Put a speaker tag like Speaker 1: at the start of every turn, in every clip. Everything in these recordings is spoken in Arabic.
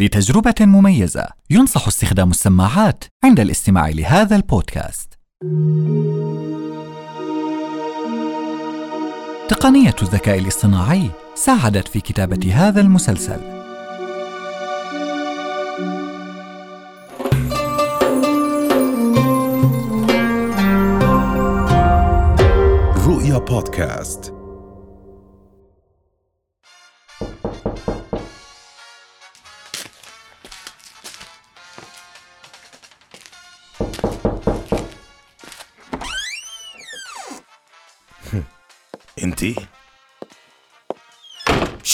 Speaker 1: لتجربة مميزة ينصح استخدام السماعات عند الاستماع لهذا البودكاست. تقنية الذكاء الاصطناعي ساعدت في كتابة هذا المسلسل.
Speaker 2: رؤيا بودكاست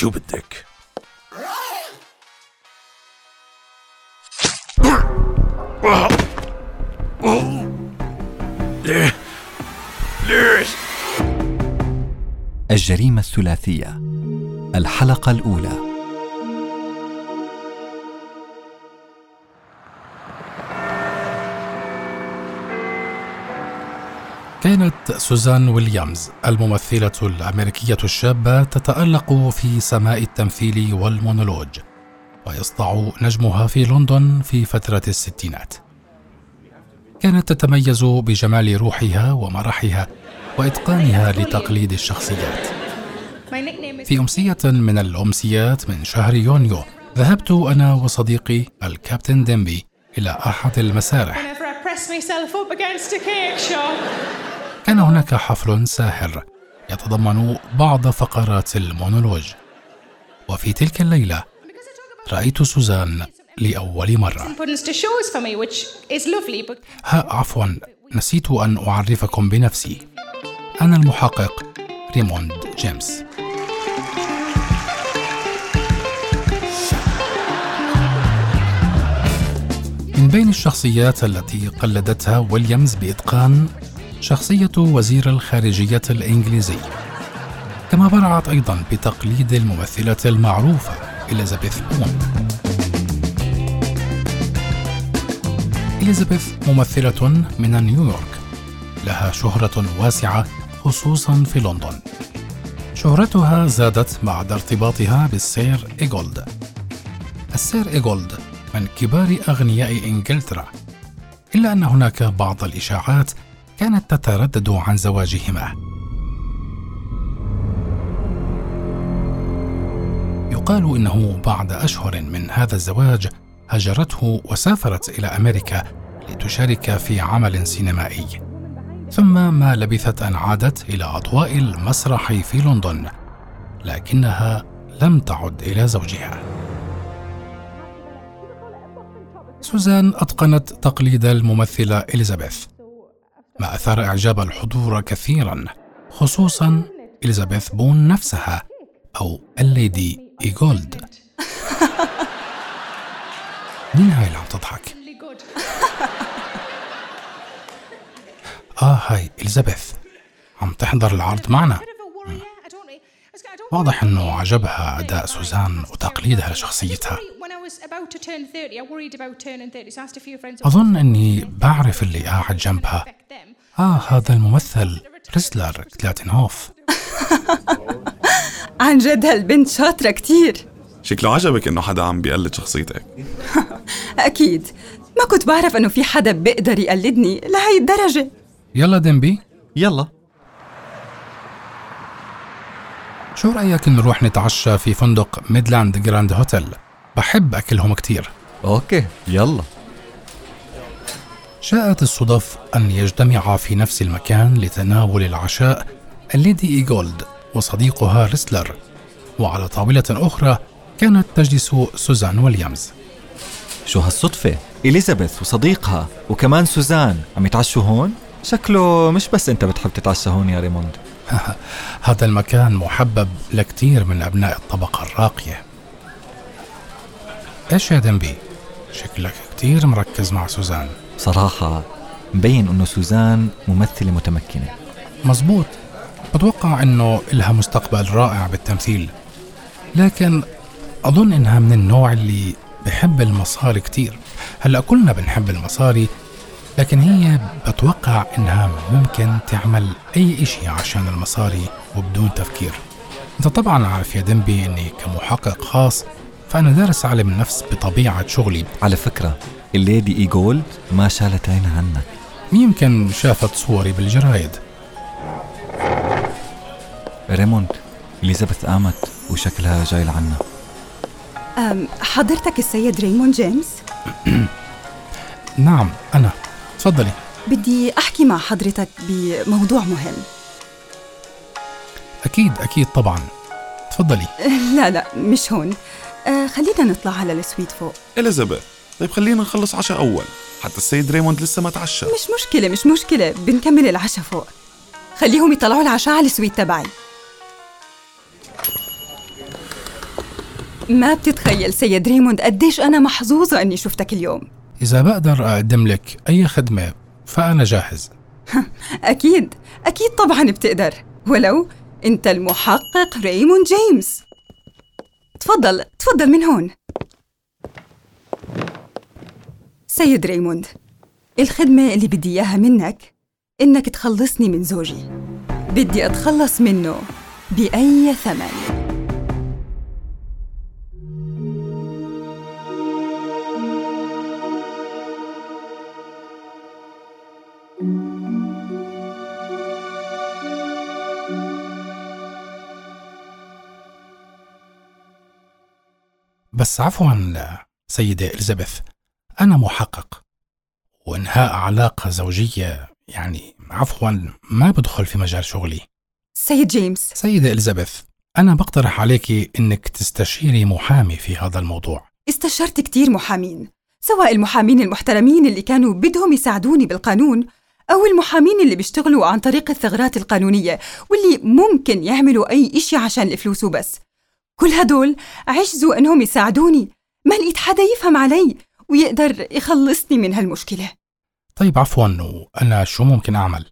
Speaker 2: شو بدك ليه ليش
Speaker 1: الجريمة الثلاثية. الحلقة الأولى.
Speaker 3: كانت سوزان ويليامز الممثلة الأمريكية الشابة تتألق في سماء التمثيل والمونولوج ويسطع نجمها في لندن في فترة الستينات. كانت تتميز بجمال روحها ومرحها وإتقانها لتقليد الشخصيات. في أمسية من الأمسيات من شهر يونيو ذهبت أنا وصديقي الكابتن ديمبي إلى أحد المسارح. كان هناك حفل ساحر يتضمن بعض فقرات المونولوج. وفي تلك الليلة رأيت سوزان
Speaker 4: lovely, but
Speaker 3: ها عفوا نسيت أن أعرفكم بنفسي. أنا المحقق ريموند جيمس. من بين الشخصيات التي قلدتها ويليامز بإتقان شخصية وزير الخارجية الإنجليزي. كما برعت أيضا بتقليد الممثلة المعروفة إليزابيث بون. إليزابيث ممثلة من نيويورك. لها شهرة واسعة خصوصا في لندن. شهرتها زادت بعد ارتباطها بالسير إيغولد. السير إيغولد من كبار أغنياء إنجلترا. إلا أن هناك بعض الإشاعات كانت تتردد عن زواجهما. يقال إنه بعد أشهر من هذا الزواج هجرته وسافرت إلى أمريكا لتشارك في عمل سينمائي. ثم ما لبثت أن عادت إلى أضواء المسرح في لندن لكنها لم تعد إلى زوجها. سوزان أتقنت تقليد الممثلة إليزابيث. ما أثار إعجاب الحضور كثيرا خصوصا إليزابيث بون نفسها أو الليدي إيغولد مين هاي اللي عم تضحك؟ آه هاي إليزابيث عم تحضر العرض معنا واضح أنه عجبها أداء سوزان وتقليدها لشخصيتها
Speaker 4: When I was about to turn 30, I worried about turning 30, so I asked a few friends.
Speaker 3: أظن أني بعرف اللي قاعد جنبها. آه هذا الممثل. ريسلر كلاتنهوف
Speaker 5: عن جد هالبنت شاطرة كتير.
Speaker 6: شكله عجبك إنه حدا عم بيقلد شخصيتك.
Speaker 5: أكيد. ما كنت بعرف أنه في حدا بيقدر يقلدني لهي الدرجة.
Speaker 3: يلا ديمبي.
Speaker 1: يلا.
Speaker 3: شو رأيك نروح نتعشى في فندق ميدلاند جراند هوتيل؟ بحب أكلهم كتير.
Speaker 1: okay يلا.
Speaker 3: شاءت الصدف أن يجتمعا في نفس المكان لتناول العشاء الليدي إيغولد وصديقها ريسلر. وعلى طاولة أخرى كانت تجلس سوزان ويليامز.
Speaker 1: شو هالصدفة؟ إليزابيث وصديقها وكمان سوزان عم يتعشوا هون؟ شكله مش بس أنت بتحب تتعشى هون يا ريموند.
Speaker 3: هذا المكان محبب لكثير من أبناء الطبقة الراقية. إيش يا دنبي؟ شكلك كتير مركز مع سوزان.
Speaker 1: صراحة مبين أنه سوزان ممثلة متمكنة.
Speaker 3: مزبوط. بتوقع إنه إلها مستقبل رائع بالتمثيل. لكن أظن إنها من النوع اللي بحب المصاري كتير. هلأ كلنا بنحب المصاري لكن هي بتوقع إنها ممكن تعمل أي إشي عشان المصاري وبدون تفكير. أنت طبعا عارف يا ديمبي إني كمحقق خاص فأنا دارس علم النفس بطبيعة شغلي.
Speaker 1: على فكرة الليدي إيجول ما شالت عينها عنك
Speaker 3: يمكن شافت صوري بالجرايد.
Speaker 1: ريموند إليزابيث قامت وشكلها جاي لعنا
Speaker 5: أم حضرتك السيد ريمون جيمس؟
Speaker 3: نعم أنا. تفضلي.
Speaker 5: بدي أحكي مع حضرتك بموضوع مهم.
Speaker 3: أكيد أكيد طبعا. تفضلي.
Speaker 5: لا لا مش هون. آه خلينا نطلع على ال suite فوق.
Speaker 6: إليزابيث طيب خلينا نخلص عشاء أول. حتى السيد ريموند لسه ما تعشى.
Speaker 5: مش مشكلة مش مشكلة. بنكمل العشاء فوق. خليهم يطلعوا العشاء على ال suite تبعي. ما بتتخيل سيد ريموند قديش أنا محظوظة أني شفتك اليوم.
Speaker 3: إذا بقدر أقدم لك أي خدمة فأنا جاهز.
Speaker 5: أكيد. أكيد طبعا بتقدر. ولو أنت المحقق ريموند جيمس. تفضل تفضل من هون. سيد ريموند الخدمة اللي بدي إياها منك إنك تخلصني من زوجي. بدي أتخلص منه بأي ثمن.
Speaker 3: بس عفوا سيدة إليزابيث. أنا محقق. وإنهاء علاقة زوجية يعني عفوا ما بدخل في مجال شغلي.
Speaker 5: سيد جيمس.
Speaker 3: سيدة إليزابيث أنا بقترح عليك إنك تستشيري محامي في هذا الموضوع.
Speaker 5: استشرت كتير محامين سواء المحامين المحترمين اللي كانوا بدهم يساعدوني بالقانون أو المحامين اللي بيشتغلوا عن طريق الثغرات القانونية واللي ممكن يعملوا أي إشي عشان الفلوس وبس. كل هدول عجزوا إنهم يساعدوني. ما لقيت حدا يفهم علي. ويقدر يخلصني من هالمشكلة
Speaker 3: طيب عفوا وأنا شو ممكن أعمل؟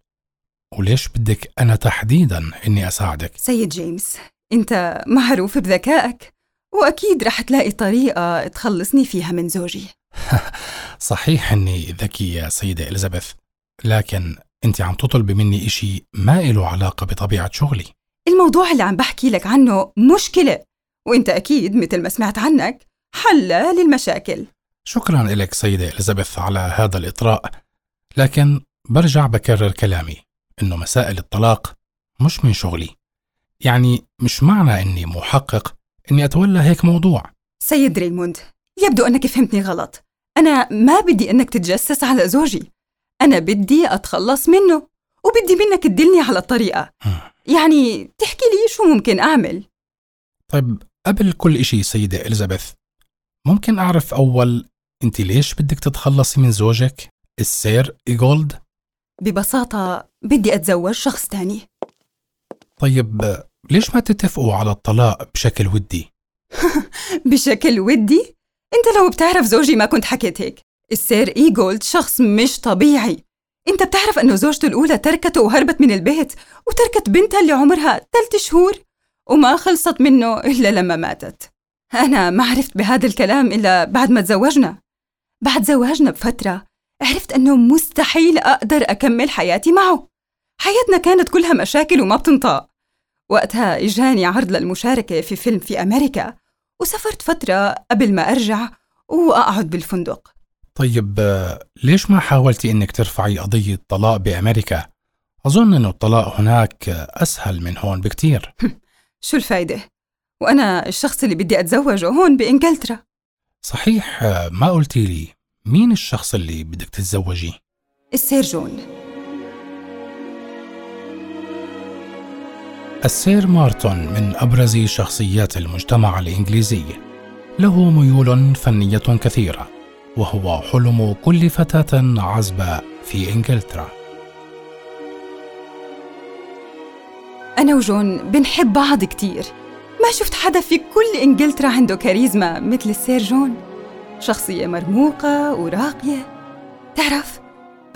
Speaker 3: وليش بدك أنا تحديدا إني أساعدك؟
Speaker 5: سيد جيمس أنت معروف بذكائك وأكيد رح تلاقي طريقة تخلصني فيها من زوجي
Speaker 3: صحيح إني ذكي يا سيدة إليزابيث لكن أنت عم تطلبي مني إشي ما إله علاقة بطبيعة شغلي
Speaker 5: الموضوع اللي عم بحكي لك عنه مشكلة وأنت أكيد مثل ما سمعت عنك حل للمشاكل
Speaker 3: شكرا لك سيدة إليزابيث على هذا الإطراء لكن برجع بكرر كلامي إنه مسائل الطلاق مش من شغلي. يعني مش معنى إني محقق إني أتولى هيك موضوع.
Speaker 5: سيد ريموند يبدو أنك فهمتني غلط. أنا ما بدي أنك تتجسس على زوجي. أنا بدي أتخلص منه وبدي منك تدلني على الطريقة. يعني تحكي لي شو ممكن أعمل؟
Speaker 3: طيب قبل كل إشي سيدة إليزابيث ممكن أعرف أول أنت ليش بدك تتخلصي من زوجك السير إيجولد؟
Speaker 5: ببساطة بدي أتزوج شخص تاني
Speaker 3: طيب ليش ما تتفقوا على الطلاق بشكل ودي؟
Speaker 5: بشكل ودي؟ أنت لو بتعرف زوجي ما كنت حكيت هيك السير إيجولد شخص مش طبيعي أنت بتعرف أنه زوجته الأولى تركته وهربت من البيت وتركت بنتها اللي عمرها ثلاث شهور وما خلصت منه إلا لما ماتت أنا ما عرفت بهذا الكلام إلا بعد ما تزوجنا بعد زواجنا بفترة عرفت أنه مستحيل أقدر أكمل حياتي معه. حياتنا كانت كلها مشاكل وما بتنطاق. وقتها إجاني عرض للمشاركة في فيلم في أمريكا وسافرت فترة قبل ما أرجع وأقعد بالفندق.
Speaker 3: طيب ليش ما حاولتي إنك ترفعي قضية طلاق بأمريكا؟ أظن إنه الطلاق هناك أسهل من هون بكتير.
Speaker 5: شو الفايدة؟ وأنا الشخص اللي بدي أتزوجه هون بإنجلترا.
Speaker 3: صحيح ما قلتي لي مين الشخص اللي بدك تتزوجيه؟
Speaker 5: السير جون.
Speaker 3: السير مارتون من أبرز شخصيات المجتمع الإنجليزي. له ميول فنية كثيرة وهو حلم كل فتاة عزباء في إنجلترا.
Speaker 5: أنا وجون بنحب بعض كتير. ما شفت حدا في كل إنجلترا عنده كاريزما مثل السير جون. شخصية مرموقة وراقية. تعرف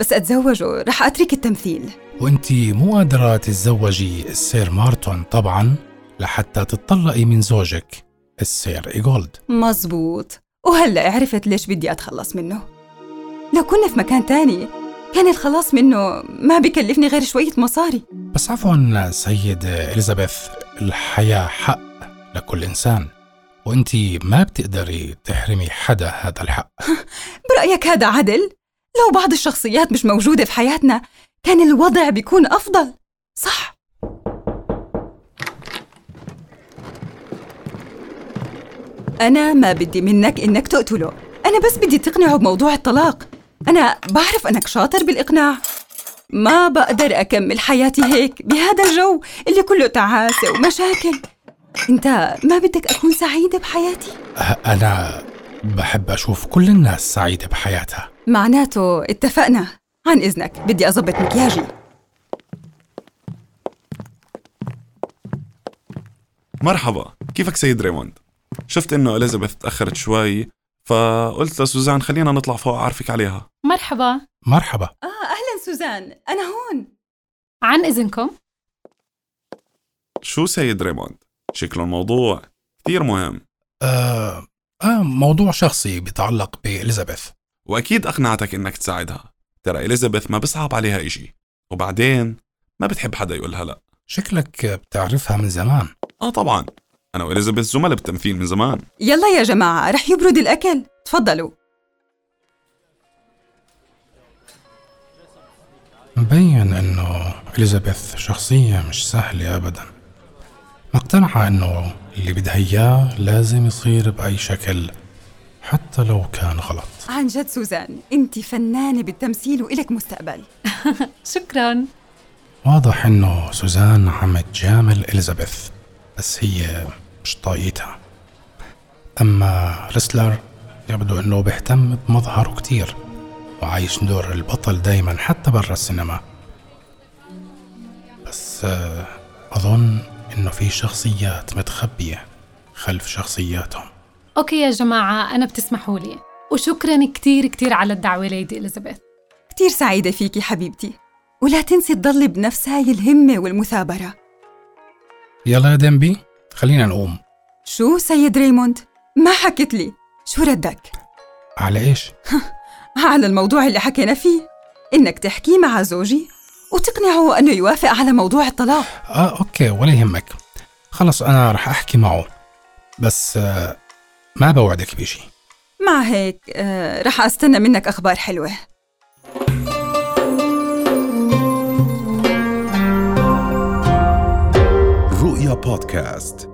Speaker 5: بس أتزوجه رح أترك التمثيل.
Speaker 3: وأنت مو قادرة تتزوجي السير مارتون طبعا لحتى تتطلقي من زوجك السير إيجولد
Speaker 5: مزبوط. وهلأ عرفت ليش بدي أتخلص منه. لو كنا في مكان تاني كان الخلاص منه ما بكلفني غير شوية مصاري.
Speaker 3: بس عفوا سيد إليزابيث الحياة حق. لكل إنسان وأنت ما بتقدري تحرمي حدا هذا الحق.
Speaker 5: برأيك هذا عدل؟ لو بعض الشخصيات مش موجودة في حياتنا كان الوضع بيكون أفضل. صح؟ أنا ما بدي منك إنك تقتله. أنا بس بدي تقنعه بموضوع الطلاق. أنا بعرف أنك شاطر بالإقناع. ما بقدر أكمل حياتي هيك بهذا الجو اللي كله تعاسة ومشاكل. أنت ما بدك أكون سعيدة بحياتي؟
Speaker 3: أنا بحب أشوف كل الناس سعيدة بحياتها.
Speaker 5: معناته اتفقنا. عن إذنك بدي أظبط مكياجي.
Speaker 6: مرحبا كيفك سيد ريموند؟ شفت إنه إليزابيث تأخرت شوي فقلت لسوزان خلينا نطلع فوق أعرفك عليها.
Speaker 7: مرحبا.
Speaker 3: مرحبا.
Speaker 5: آه أهلا سوزان. أنا هون.
Speaker 7: عن إذنكم؟
Speaker 6: شو سيد ريموند؟ شكله الموضوع كثير مهم.
Speaker 3: آه, آه موضوع شخصي بيتعلق بإليزابيث.
Speaker 6: وأكيد أقنعتك إنك تساعدها. ترى إليزابيث ما بصعب عليها إشي. وبعدين ما بتحب حدا يقولها لا.
Speaker 3: شكلك بتعرفها من زمان.
Speaker 6: آه طبعا. أنا وإليزابيث زملاء بالتمثيل من زمان.
Speaker 5: يلا يا جماعة رح يبرد الأكل. تفضلوا.
Speaker 3: مبين إنه إليزابيث شخصية مش سهلة ابدا. مقتنعة انه اللي بدها اياه لازم يصير بأي شكل حتى لو كان غلط.
Speaker 5: عن جد سوزان أنت فنانة بالتمثيل وإلك مستقبل.
Speaker 7: شكرا.
Speaker 3: واضح انه سوزان عم تجامل إليزابيث بس هي مش طايقتها. أما ريسلر يبدو إنه بيهتم بمظهره كتير وعايش دور البطل دايما حتى برا السينما. بس آه، إنه في شخصيات متخبية خلف شخصياتهم.
Speaker 7: okay يا جماعة أنا بتسمحوا لي. وشكرا كتير كتير على الدعوة ليدي إليزابيث.
Speaker 5: كتير سعيدة فيكي حبيبتي. ولا تنسي تضلي بنفس هاي الهمة والمثابرة.
Speaker 3: يلا يا ديمبي خلينا نقوم.
Speaker 5: شو سيد ريموند؟ ما حكت لي. شو ردك؟
Speaker 3: على إيش؟
Speaker 5: على الموضوع اللي حكينا فيه. إنك تحكي مع زوجي. وتقنعه أنه يوافق على موضوع الطلاق.
Speaker 3: آه أوكي ولا يهمك. خلص أنا رح أحكي معه. بس آه ما بوعدك بشي.
Speaker 5: مع هيك آه رح أستنى منك أخبار حلوة.
Speaker 2: رؤيا بودكاست.